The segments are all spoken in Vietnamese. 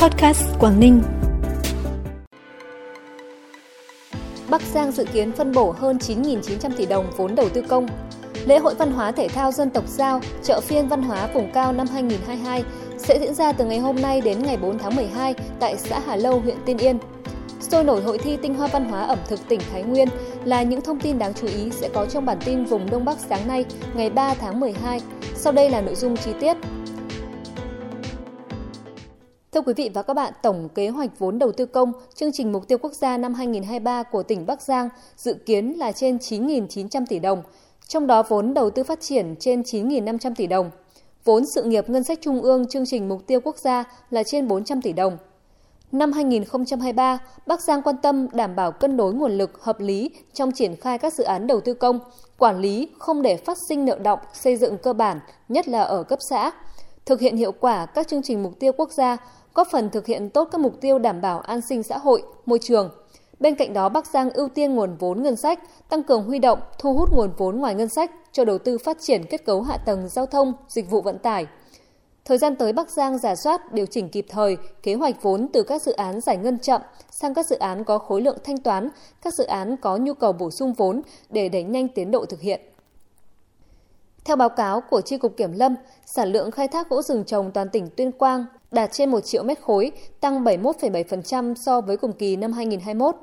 Podcast Quảng Ninh. Bắc Giang dự kiến phân bổ hơn 9.900 tỷ đồng vốn đầu tư công. Lễ hội văn hóa thể thao dân tộc Giao, chợ phiên văn hóa vùng cao năm 2022 sẽ diễn ra từ ngày hôm nay đến ngày 4 tháng 12 tại xã Hà Lâu, huyện Tiên Yên. Sôi nổi hội thi tinh hoa văn hóa ẩm thực tỉnh Thái Nguyên là những thông tin đáng chú ý sẽ có trong bản tin vùng Đông Bắc sáng nay, ngày 3 tháng 12. Sau đây là nội dung chi tiết. Thưa quý vị và các bạn, tổng kế hoạch vốn đầu tư công, chương trình mục tiêu quốc gia năm 2023 của tỉnh Bắc Giang dự kiến là trên 9.900 tỷ đồng, trong đó vốn đầu tư phát triển trên 9.500 tỷ đồng. Vốn sự nghiệp ngân sách trung ương chương trình mục tiêu quốc gia là trên 400 tỷ đồng. Năm 2023, Bắc Giang quan tâm đảm bảo cân đối nguồn lực hợp lý trong triển khai các dự án đầu tư công, quản lý không để phát sinh nợ động xây dựng cơ bản, nhất là ở cấp xã, thực hiện hiệu quả các chương trình mục tiêu quốc gia, góp phần thực hiện tốt các mục tiêu đảm bảo an sinh xã hội, môi trường. Bên cạnh đó, Bắc Giang ưu tiên nguồn vốn ngân sách, tăng cường huy động, thu hút nguồn vốn ngoài ngân sách cho đầu tư phát triển kết cấu hạ tầng giao thông, dịch vụ vận tải. Thời gian tới Bắc Giang giả soát, điều chỉnh kịp thời kế hoạch vốn từ các dự án giải ngân chậm sang các dự án có khối lượng thanh toán, các dự án có nhu cầu bổ sung vốn để đẩy nhanh tiến độ thực hiện. Theo báo cáo của Tri Cục Kiểm Lâm, sản lượng khai thác gỗ rừng trồng toàn tỉnh Tuyên Quang đạt trên 1 triệu mét khối, tăng 71,7% so với cùng kỳ năm 2021.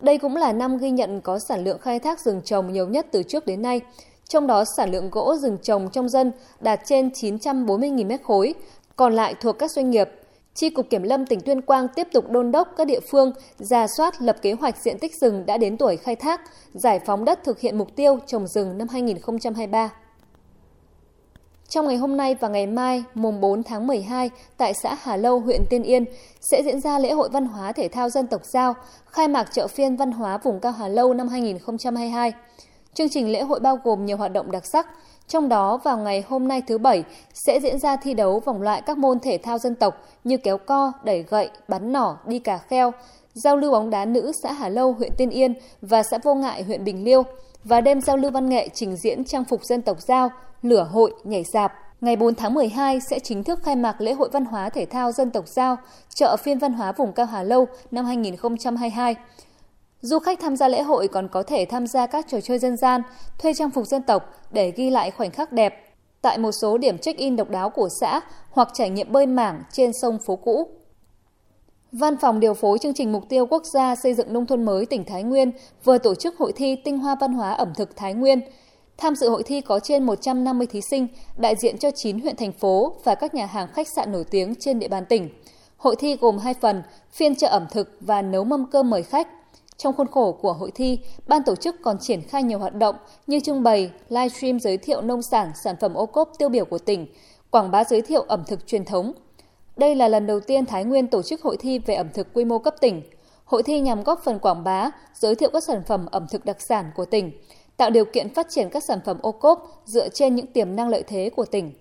Đây cũng là năm ghi nhận có sản lượng khai thác rừng trồng nhiều nhất từ trước đến nay, trong đó sản lượng gỗ rừng trồng trong dân đạt trên 940.000 mét khối, còn lại thuộc các doanh nghiệp. Chi cục Kiểm lâm tỉnh Tuyên Quang tiếp tục đôn đốc các địa phương ra soát lập kế hoạch diện tích rừng đã đến tuổi khai thác, giải phóng đất thực hiện mục tiêu trồng rừng năm 2023. Trong ngày hôm nay và ngày mai, mùng 4 tháng 12, tại xã Hà Lâu, huyện Tiên Yên, sẽ diễn ra lễ hội văn hóa thể thao dân tộc Giao, khai mạc chợ phiên văn hóa vùng cao Hà Lâu năm 2022. Chương trình lễ hội bao gồm nhiều hoạt động đặc sắc, trong đó vào ngày hôm nay thứ Bảy sẽ diễn ra thi đấu vòng loại các môn thể thao dân tộc như kéo co, đẩy gậy, bắn nỏ, đi cà kheo, giao lưu bóng đá nữ xã Hà Lâu, huyện Tiên Yên và xã Vô Ngại, huyện Bình Liêu và đêm giao lưu văn nghệ trình diễn trang phục dân tộc Giao, lửa hội, nhảy dạp. Ngày 4 tháng 12 sẽ chính thức khai mạc lễ hội văn hóa thể thao dân tộc Giao, chợ phiên văn hóa vùng cao Hà Lâu năm 2022. Du khách tham gia lễ hội còn có thể tham gia các trò chơi dân gian, thuê trang phục dân tộc để ghi lại khoảnh khắc đẹp tại một số điểm check-in độc đáo của xã hoặc trải nghiệm bơi mảng trên sông phố cũ. Văn phòng điều phối chương trình mục tiêu quốc gia xây dựng nông thôn mới tỉnh Thái Nguyên vừa tổ chức hội thi tinh hoa văn hóa ẩm thực Thái Nguyên. Tham dự hội thi có trên 150 thí sinh, đại diện cho 9 huyện thành phố và các nhà hàng khách sạn nổi tiếng trên địa bàn tỉnh. Hội thi gồm hai phần, phiên chợ ẩm thực và nấu mâm cơm mời khách. Trong khuôn khổ của hội thi, ban tổ chức còn triển khai nhiều hoạt động như trưng bày, livestream giới thiệu nông sản, sản phẩm ô cốp tiêu biểu của tỉnh, quảng bá giới thiệu ẩm thực truyền thống. Đây là lần đầu tiên Thái Nguyên tổ chức hội thi về ẩm thực quy mô cấp tỉnh. Hội thi nhằm góp phần quảng bá, giới thiệu các sản phẩm ẩm thực đặc sản của tỉnh, tạo điều kiện phát triển các sản phẩm ô cốp dựa trên những tiềm năng lợi thế của tỉnh.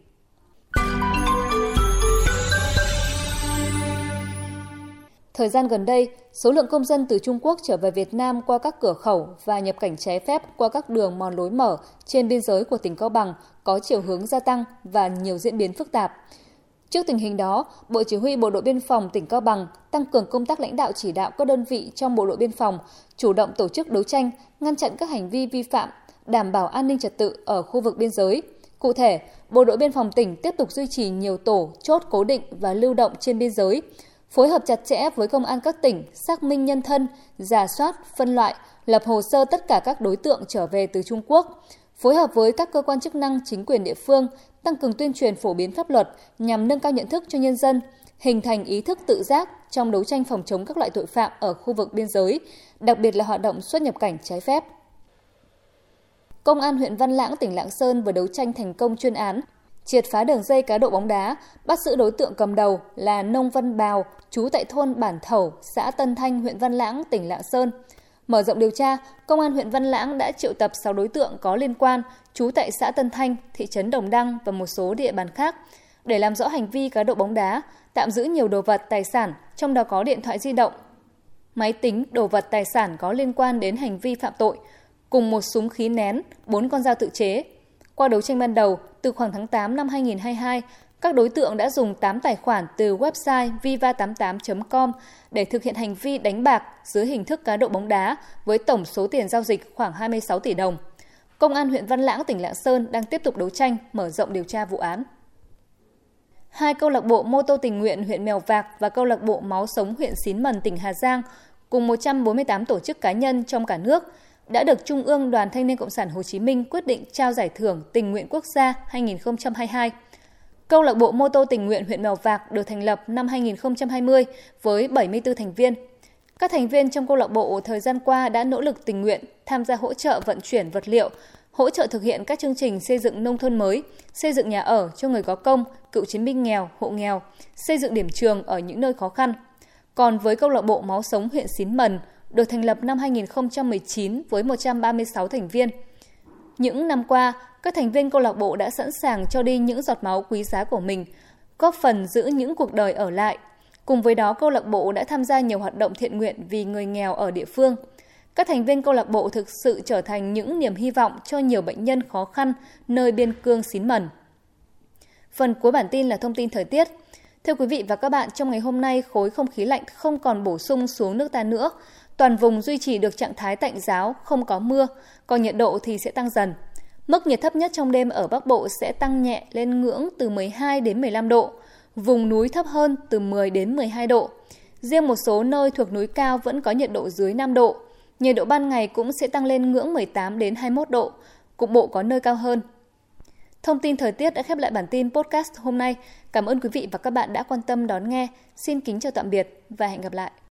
Thời gian gần đây, số lượng công dân từ Trung Quốc trở về Việt Nam qua các cửa khẩu và nhập cảnh trái phép qua các đường mòn lối mở trên biên giới của tỉnh Cao Bằng có chiều hướng gia tăng và nhiều diễn biến phức tạp. Trước tình hình đó, Bộ Chỉ huy Bộ đội Biên phòng tỉnh Cao Bằng tăng cường công tác lãnh đạo chỉ đạo các đơn vị trong Bộ đội Biên phòng, chủ động tổ chức đấu tranh, ngăn chặn các hành vi vi phạm, đảm bảo an ninh trật tự ở khu vực biên giới. Cụ thể, Bộ đội Biên phòng tỉnh tiếp tục duy trì nhiều tổ, chốt cố định và lưu động trên biên giới, phối hợp chặt chẽ với công an các tỉnh xác minh nhân thân, giả soát, phân loại, lập hồ sơ tất cả các đối tượng trở về từ Trung Quốc, phối hợp với các cơ quan chức năng chính quyền địa phương tăng cường tuyên truyền phổ biến pháp luật nhằm nâng cao nhận thức cho nhân dân, hình thành ý thức tự giác trong đấu tranh phòng chống các loại tội phạm ở khu vực biên giới, đặc biệt là hoạt động xuất nhập cảnh trái phép. Công an huyện Văn Lãng, tỉnh Lạng Sơn vừa đấu tranh thành công chuyên án triệt phá đường dây cá độ bóng đá, bắt giữ đối tượng cầm đầu là Nông Văn Bào, trú tại thôn Bản Thẩu, xã Tân Thanh, huyện Văn Lãng, tỉnh Lạng Sơn. Mở rộng điều tra, Công an huyện Văn Lãng đã triệu tập 6 đối tượng có liên quan, trú tại xã Tân Thanh, thị trấn Đồng Đăng và một số địa bàn khác, để làm rõ hành vi cá độ bóng đá, tạm giữ nhiều đồ vật tài sản, trong đó có điện thoại di động, máy tính, đồ vật tài sản có liên quan đến hành vi phạm tội, cùng một súng khí nén, 4 con dao tự chế. Qua đấu tranh ban đầu, từ khoảng tháng 8 năm 2022, các đối tượng đã dùng 8 tài khoản từ website viva88.com để thực hiện hành vi đánh bạc dưới hình thức cá độ bóng đá với tổng số tiền giao dịch khoảng 26 tỷ đồng. Công an huyện Văn Lãng, tỉnh Lạng Sơn đang tiếp tục đấu tranh, mở rộng điều tra vụ án. Hai câu lạc bộ mô tô tình nguyện huyện Mèo Vạc và câu lạc bộ máu sống huyện Xín Mần, tỉnh Hà Giang cùng 148 tổ chức cá nhân trong cả nước đã được Trung ương Đoàn Thanh niên Cộng sản Hồ Chí Minh quyết định trao giải thưởng tình nguyện quốc gia 2022. Câu lạc bộ mô tô tình nguyện huyện Mèo Vạc được thành lập năm 2020 với 74 thành viên. Các thành viên trong câu lạc bộ thời gian qua đã nỗ lực tình nguyện tham gia hỗ trợ vận chuyển vật liệu, hỗ trợ thực hiện các chương trình xây dựng nông thôn mới, xây dựng nhà ở cho người có công, cựu chiến binh nghèo, hộ nghèo, xây dựng điểm trường ở những nơi khó khăn. Còn với câu lạc bộ máu sống huyện Xín Mần, được thành lập năm 2019 với 136 thành viên. Những năm qua, các thành viên câu lạc bộ đã sẵn sàng cho đi những giọt máu quý giá của mình, góp phần giữ những cuộc đời ở lại. Cùng với đó, câu lạc bộ đã tham gia nhiều hoạt động thiện nguyện vì người nghèo ở địa phương. Các thành viên câu lạc bộ thực sự trở thành những niềm hy vọng cho nhiều bệnh nhân khó khăn nơi biên cương xín mần. Phần cuối bản tin là thông tin thời tiết. Thưa quý vị và các bạn, trong ngày hôm nay khối không khí lạnh không còn bổ sung xuống nước ta nữa. Toàn vùng duy trì được trạng thái tạnh giáo, không có mưa, còn nhiệt độ thì sẽ tăng dần. Mức nhiệt thấp nhất trong đêm ở Bắc Bộ sẽ tăng nhẹ lên ngưỡng từ 12 đến 15 độ, vùng núi thấp hơn từ 10 đến 12 độ. Riêng một số nơi thuộc núi cao vẫn có nhiệt độ dưới 5 độ. Nhiệt độ ban ngày cũng sẽ tăng lên ngưỡng 18 đến 21 độ, cục bộ có nơi cao hơn. Thông tin thời tiết đã khép lại bản tin podcast hôm nay. Cảm ơn quý vị và các bạn đã quan tâm đón nghe. Xin kính chào tạm biệt và hẹn gặp lại.